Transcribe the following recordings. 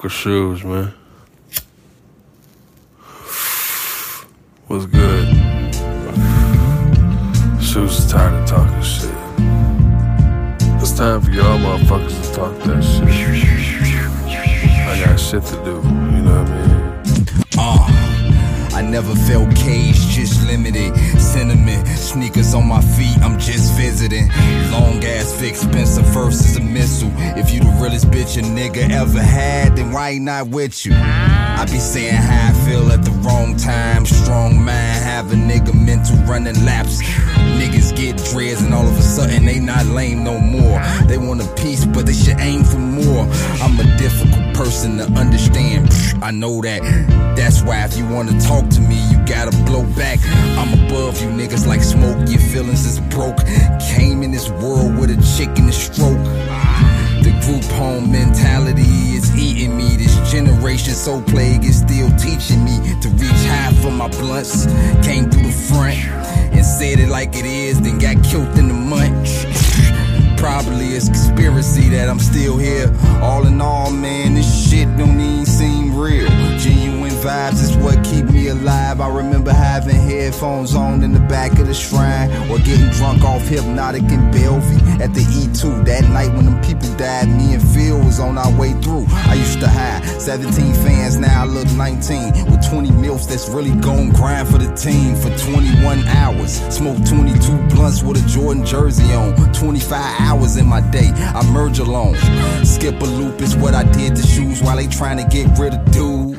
Uncle Shoes, man. What's good? Shoes is tired of talking shit. It's time for y'all motherfuckers to talk that shit. I got shit to do, never felt caged, just limited. Sentiment, sneakers on my feet, I'm just visiting. Long ass Vic Spencer versus a missile. If you the realest bitch a nigga ever had, then why ain't not with you? I be saying how I feel at the wrong time. Strong mind, have a nigga mental running laps. Niggas get dreads and all of a sudden they not lame no more. They want a piece, but they should aim for more. I'm a difficult person to understand. I know that. That's why if you wanna talk to me, you gotta blow back. I'm above you niggas like smoke. Your feelings is broke. Came in this world with a chick in the stroke. The group home mentality is eating me. This generation so plague is still teaching me to reach high for my blunts. Came through the front and said it like it is, then got killed in the month. Probably it's conspiracy that I'm still here. All in all, man, this shit don't even seem real. Vibes is what keep me alive. I remember having headphones on in the back of the shrine, or getting drunk off Hpnotiq in Bellevue at the E2. That night when them people died, me and Phil was on our way through. I used to hide 17 fans, now I look 19 with 20 milfs that's really gon' grind for the team for 21 hours. Smoke 22 blunts with a Jordan jersey on. 25 hours in my day, I merge alone. Skip a loop is what I did to shoes while they trying to get rid of dude.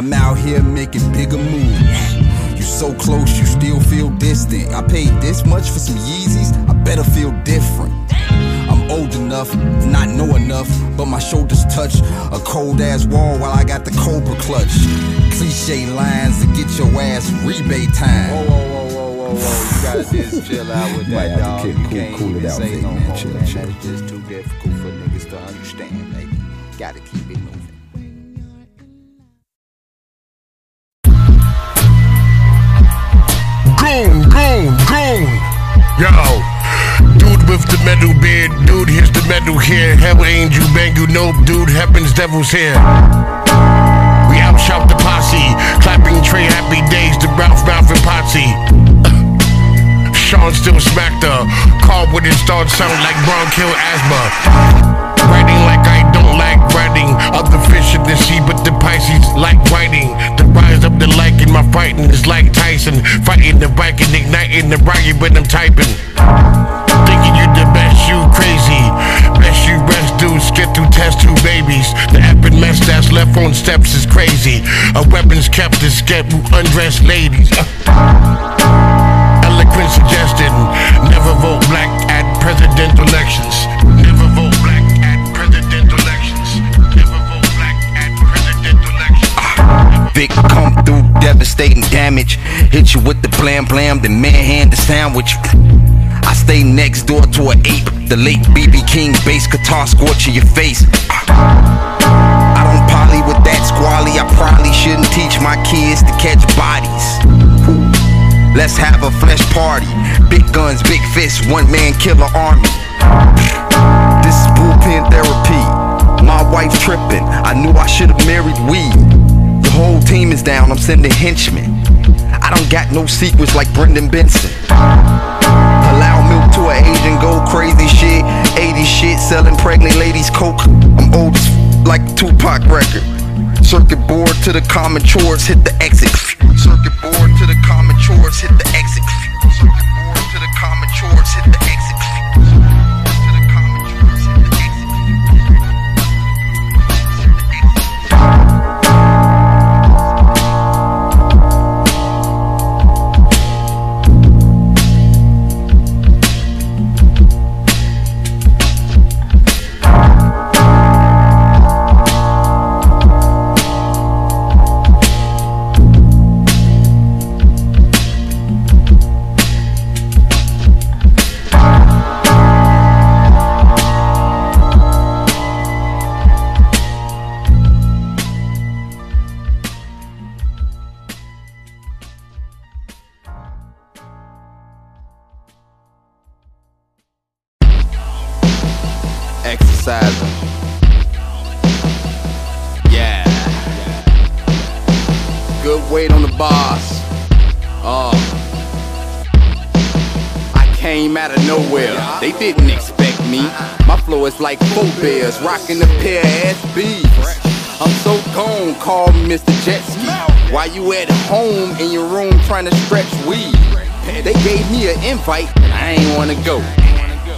I'm out here making bigger moves. You so close, you still feel distant. I paid this much for some Yeezys, I better feel different. I'm old enough, not know enough, but my shoulders touch a cold ass wall while I got the Cobra clutch. Cliche lines to get your ass rebate time. Whoa, whoa, whoa, whoa, whoa, whoa. You gotta just chill out with that, dog. You cool- can't cool even say no man. more, Chill, man. chill. That's just too difficult for niggas to understand, baby. Gotta keep it moving. Goon, goon, goon. Yo, dude with the metal beard, dude, here's the metal here. Hell angel, bangu, nope, dude, heaven's devil's here. We outshout the posse, clapping Trey happy days to Ralph Malph and Potsie. Sean still smacked her. Call with his thoughts sound like bronchial asthma. Writing like I don't like writing. Other fish in the sea, but the Pisces like writing. The rise of the liking, my fighting is like Tyson. Fighting the and igniting the riot when I'm typing. Thinking you the best, you crazy. Best you rest dudes, get through test two babies. The epic mess that's left on steps is crazy. A weapons kept to get undressed ladies. Uh. Eloquent suggested, never vote black at presidential elections. Never vote black at presidential elections. Never vote black at presidential elections. Vic come through, devastating damage. Hit you with the blam blam, then manhand the sandwich. I stay next door to an ape. The late BB King bass guitar scorching your face. I don't poly with that squally. I probably shouldn't teach my kids to catch bodies. Let's have a flesh party. Big guns, big fists, one man killer army. This is bullpen therapy. My wife tripping. I knew I should have married weed. Whole team is down. I'm sending henchmen. I don't got no secrets like Brendan Benson. Allow milk to an Asian, go crazy shit. 80 shit, selling pregnant ladies coke. I'm old as f- like Tupac record. Circuit board to the common chores, hit the exit. Circuit board to the common chores, hit the exit. So gone, call me Mr. Jet Ski. Why you at home in your room trying to stretch weed? They gave me an invite and I ain't wanna go.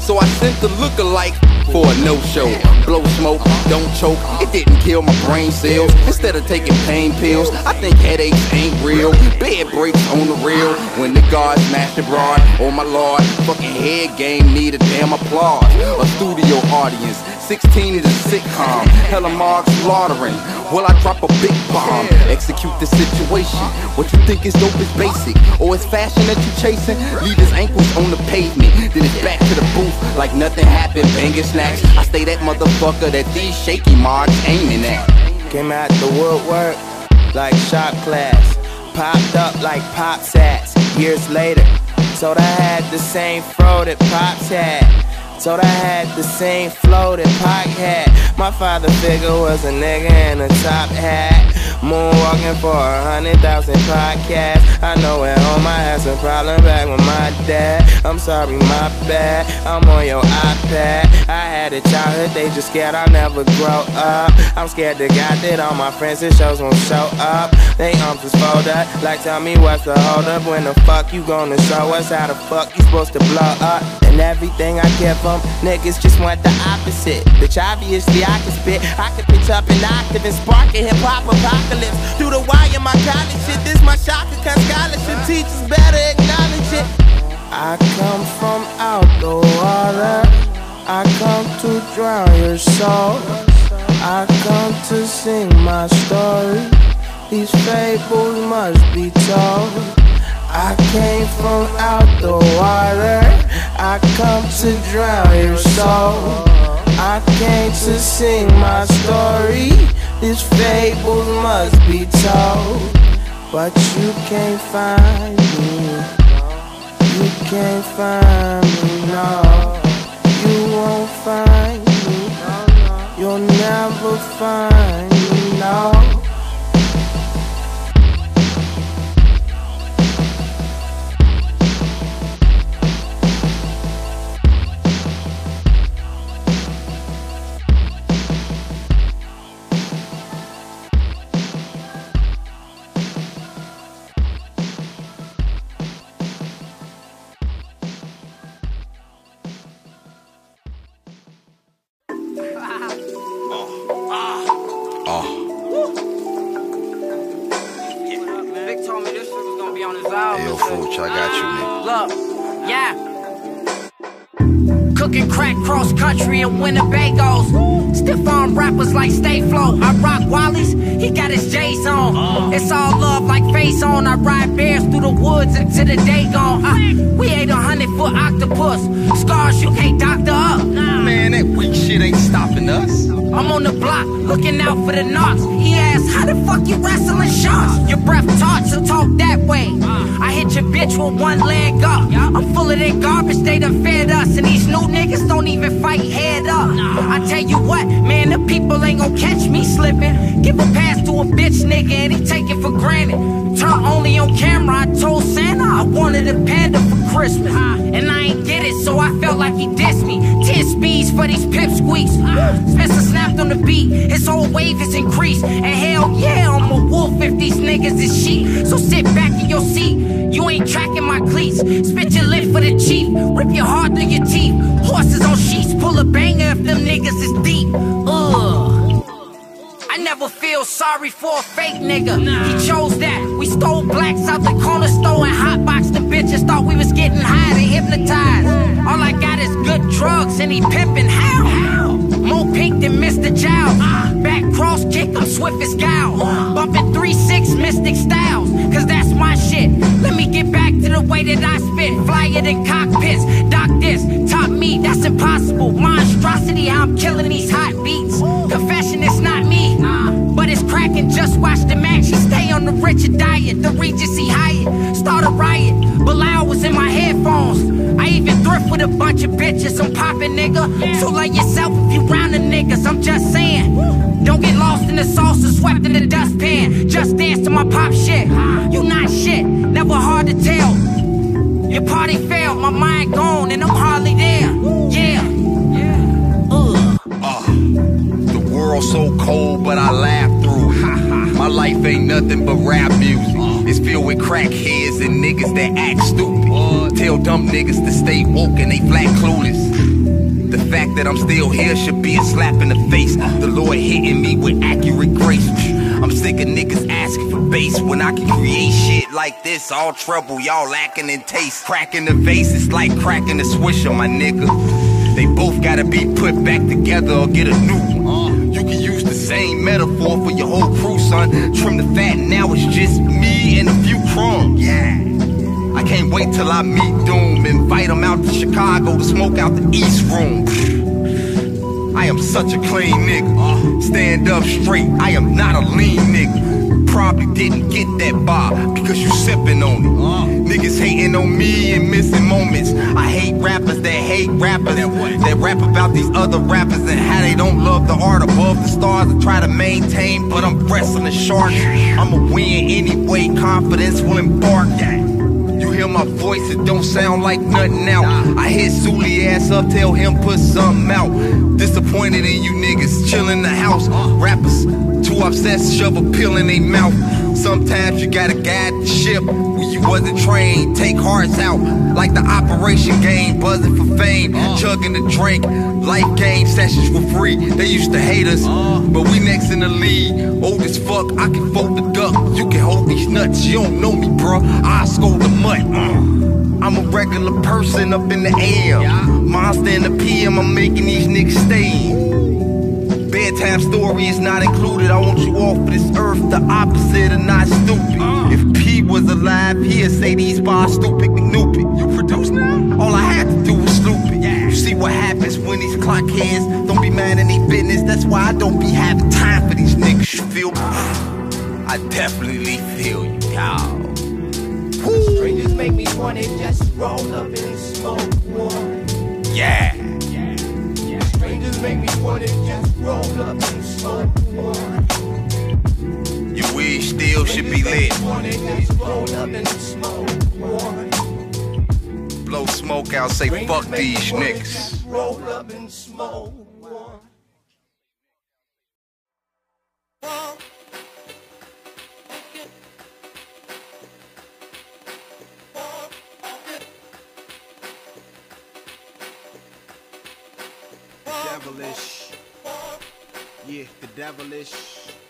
So I sent the lookalike for a no-show. Blow smoke, don't choke. It didn't kill my brain cells. Instead of taking pain pills, I think headaches ain't real. Bed breaks on the real. When the guards smash the broad, oh my lord, fucking head game need a damn applause. A studio audience, 16 is a sitcom. Hella marks slaughtering. Will I drop a big bomb? Execute the situation. What you think is dope is basic, or it's fashion that you chasing. Leave his ankles on the pavement, then it's back to the booth like nothing happened. Banging snacks. I stay that motherfucker that these shaky marks aiming at. Came out the woodwork like shop class. Popped up like pop sats years later. Told I had the same fro that Pops had. Told I had the same flow that Pac had. My father figure was a nigga in a top hat. Moonwalking for a hundred thousand podcasts. I know at home I had some problem back with my dad. I'm sorry, my bad. I'm on your iPad. I had a childhood, they just scared I'll never grow up. I'm scared to God that all my friends and shows won't show up. They arms is folded, like tell me what's the hold up. When the fuck you gonna show us how the fuck you supposed to blow up? And everything I give them, niggas just want the opposite. Bitch, obviously I can spit. I can pitch up an octave and spark a hip hop apocalypse. Through the wire, my college shit. This my shocker, cause scholarship teachers better acknowledge it. I come from out the water. I come to drown your soul. I come to sing my story. These fables must be told. I came from out the water. I come to drown your soul. I came to sing my story. These fables must be told. But you can't find me. You can't find me, no. You won't find me. You'll never find me, no. Face on. I ride bears through the woods until the day gone. Uh, we ate a hundred foot octopus. Scars you can't doctor up. Man, that weak shit ain't stopping us. I'm on the block looking out for the knocks. He asked, How the fuck you wrestling sharks? Your breath taught, so talk that way. I hit your bitch with one leg up. I'm full of that garbage they done fed us. And these new niggas don't even fight head up. I tell you what, man, the people ain't gon' catch me slipping. Give a pass to a bitch nigga and he take it for granted. Turn only on camera, I told Santa I wanted a panda for Christmas. And I ain't get it, so I felt like he dissed me. 10 speeds for these pipsqueaks. Spencer snapped on the beat, his whole wave is increased. And hell yeah, I'm a wolf if these niggas is sheep. So sit back in your seat, you ain't tracking my cleats. Spit your lip for the chief, rip your heart through your teeth. Horses on sheets, pull a banger if them niggas is deep. Ugh. I never feel sorry for a fake nigga. He chose that. We stole blacks out the corner store and hotboxed them bitches. Thought we was getting high, they hypnotized. All I got is good drugs and he pimping how? How? More pink than Mr. Giles. Back cross kick, I'm swift as gal. Bumping 3-6 Mystic Stylez, cause that's my shit. Let me get back to the way that I spit. Flyer than cockpits. Doc this, top me, that's impossible. Monstrosity, how I'm killing these hot beats. Confession, it's not me. But it's cracking, just watch the match. He stay on the Richard diet, the Regency Hyatt. Start a riot, Bilal was in my headphones. I even thrift with a bunch of bitches. I'm popping rapping, nigga. So like yourself if you round the niggas, I'm just saying. Don't get lost in the sauce or swept in the dustpan. Just dance to my pop shit. You not shit, never hard to tell. Your party failed, my mind gone, and I'm hardly there. Yeah. Uh. The world so cold, but I laugh life ain't nothing but rap music. Uh-huh. It's filled with crackheads and niggas that act stupid. Tell dumb niggas to stay woke and they flat clueless. The fact that I'm still here should be a slap in the face. The Lord hitting me with accurate grace. I'm sick of niggas asking for bass when I can create shit like this. All trouble, y'all lacking in taste. Cracking the vase, it's like cracking the swisher, my nigga. They both gotta be put back together or get a new one. Uh-huh. You can use the same metaphor for your whole crew, son. Trim the fat, now it's just me and a few crumbs. Yeah. I can't wait till I meet Doom. Invite him out to Chicago to smoke out the East Room. I am such a clean nigga. Uh-huh. Stand up straight, I am not a lean nigga. Probably didn't get that bar because you sipping on it. Uh-huh. Niggas hating on me and missing moments. I hate rappers that hate rappers that that rap about these other rappers and how they don't love the art above the stars and try to maintain. But I'm wrestling the sharks. I'ma win anyway. Confidence will embark. You hear my voice, it don't sound like nothing out. I hit Sully ass up, tell him put something out. Disappointed in you niggas, chill in the house. Rappers, too obsessed, shove a pill in their mouth. Sometimes you gotta guide the ship when you wasn't trained. Take hearts out like the operation game, buzzing for fame, chugging the drink. Life game sessions were free. They used to hate us, but we next in the lead. Old as fuck, I can fold the duck. You can hold these nuts. You don't know me, bruh. I scold the mutt. Uh. I'm a regular person up in the AM. Monster in the PM, I'm making these niggas stay. Bedtime story is not included. I want you off of this earth, the opposite of not stupid. Uh. If P was alive, he'd say these bars stupid stupid. You produce now? All I had to do was sloop it. You see what happens when these clock heads don't be mad in their business. That's why I don't be having time for these niggas. You feel me? I definitely feel you, y'all. Strangers make me wanna just roll up and smoke one. Yeah. Strangers make me wanna just roll up and smoke one. Your weed still should be lit. Roll up and smoke one. Blow smoke out, say fuck Strangers make these niggas. Roll up and smoke one. Devilish. Yeah, the devilish.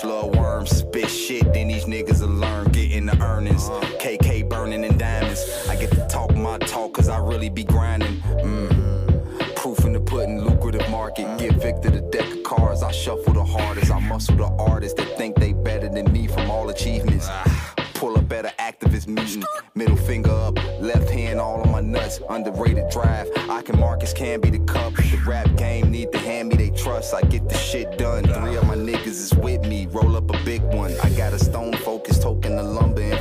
Fish love worms? Spit shit, then these niggas will learn, getting the earnings. KK burning in diamonds. I get to talk my talk, cause I really be grinding. Mm. Proof in the pudding, lucrative market. Get Victor the deck of cards. I shuffle the hardest. I muscle the artists that think they better than me from all achievements. Pull up at an activist meeting. Middle finger up, left hand all on my nuts. Underrated drive. I can Marcus can be the cup. The rap game need to hand me they trust. I get the shit done. Three of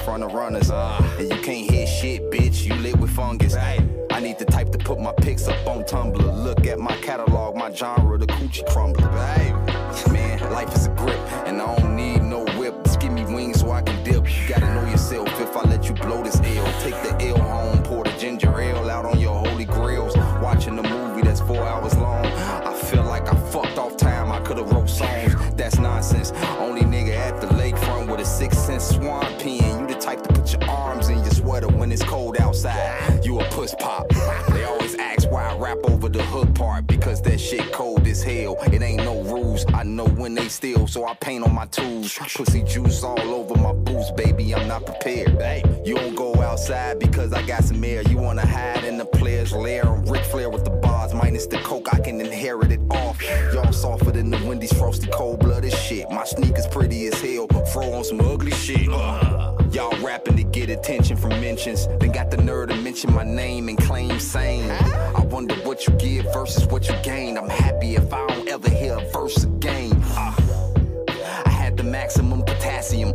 front of runners. And you can't hit shit, bitch. You lit with fungus. I need the type to put my pics up on Tumblr. Look at my catalog, my genre, the coochie crumbler. Babe, man, life is a grip, and I don't need no whip. Just give me wings so I can dip. You gotta know yourself if I let you blow this L. Take the L home, outside. You a puss pop. They always ask why I rap over the hook part because that shit cold as hell. It ain't no rules. I know when they steal, so I paint on my tools. Pussy juice all over my boots, baby. I'm not prepared. Hey, you don't go outside because I got some air. You wanna hide in the player's lair. Ric Flair with the minus the coke, I can inherit it off. Y'all softer than the Wendy's frosty cold blooded shit. My sneakers pretty as hell, fro on some ugly shit. Y'all rapping to get attention from mentions. Then got the nerve to mention my name and claim same. I wonder what you give versus what you gain. I'm happy if I don't ever hear a verse again. Uh, I had the maximum potassium.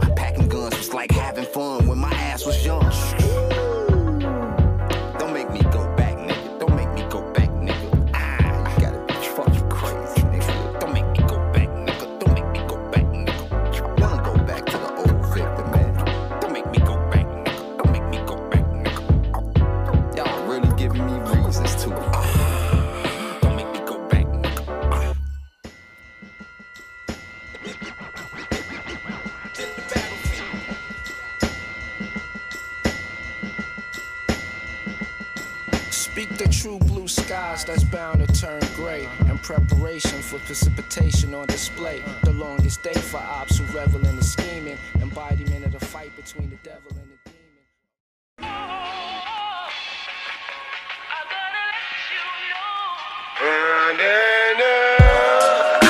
Speak the true blue skies that's bound to turn gray. In preparation for precipitation on display. The longest day for ops who revel in the scheming. Embodiment of the fight between the devil and the demon.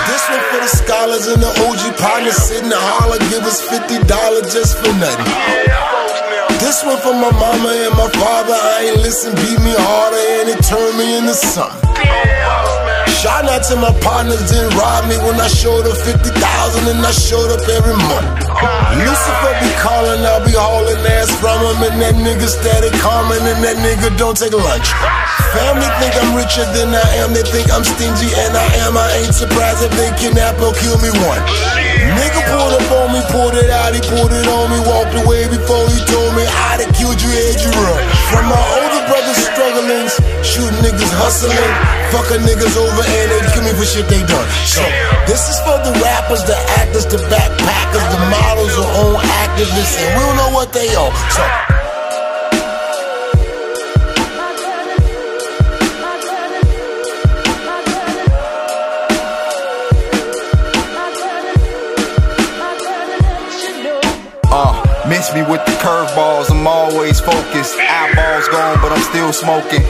This one for the scholars and the OG partners sitting in holler, give us $50 just for nothing. This one for my mama and my father, I ain't listen, beat me harder and it turned me into something. Shout out to my partners, didn't rob me when I showed up 50,000 and I showed up every month. Lucifer be calling, I'll be hauling ass from him and that nigga steady calming and that nigga don't take lunch. Family think I'm richer than I am, they think I'm stingy and I am. I ain't surprised if they kidnap or kill me one. Nigga pulled up on me, pulled it out, he pulled it on me, walked away before he told me I'd have killed you had you run. From my older brother's struggling, shoot niggas hustling, fucking niggas over and they kill me for shit they done. So this is for the rappers, the actors, the backpackers, the models, the own activists, and we don't know what they are. So me with the curveballs, I'm always focused. Eyeballs gone, but I'm still smoking.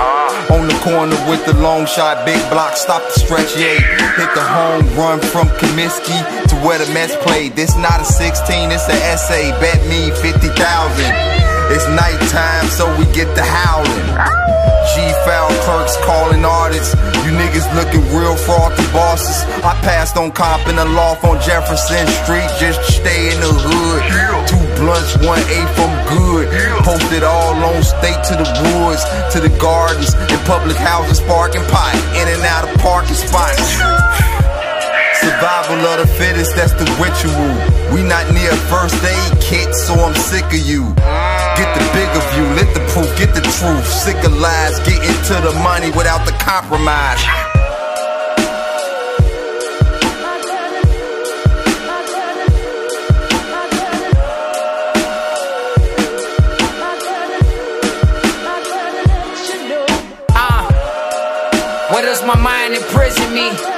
On the corner with the long shot, big block, stop the stretch, yay. Hit the home run from Comiskey to where the Mets played. This not a 16, it's an essay. Bet me 50,000. It's nighttime, so we get the howling. G foul clerks calling artists. You niggas looking real frothy bosses. I passed on comp in the loft on Jefferson Street, just to stay in the hood. Two blunts, one eighth from good. Posted all on state to the woods, to the gardens, and public houses, parking pot, in and out of parking spots. Survival of the fittest, that's the ritual. We not near first aid kit, so I'm sick of you. Get the bigger view, let the proof, get the truth. Sick of lies, get into the money without the compromise. Uh, where does my mind imprison me?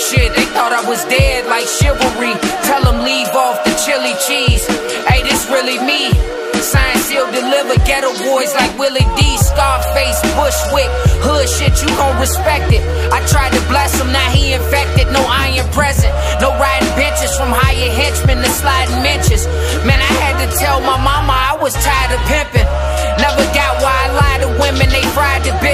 Shit, they thought I was dead like chivalry. Tell them leave off the chili cheese. Hey, this really me. Sign, seal, deliver. Geto Boys like Willie D, Scarface, Bushwick. Hood shit, you gon' respect it. I tried to bless him, now he infected. No iron present. No riding benches from higher henchmen to sliding benches. Man, I had to tell my mama I was tired of pimping. Never got why I lie to women, they fried the business.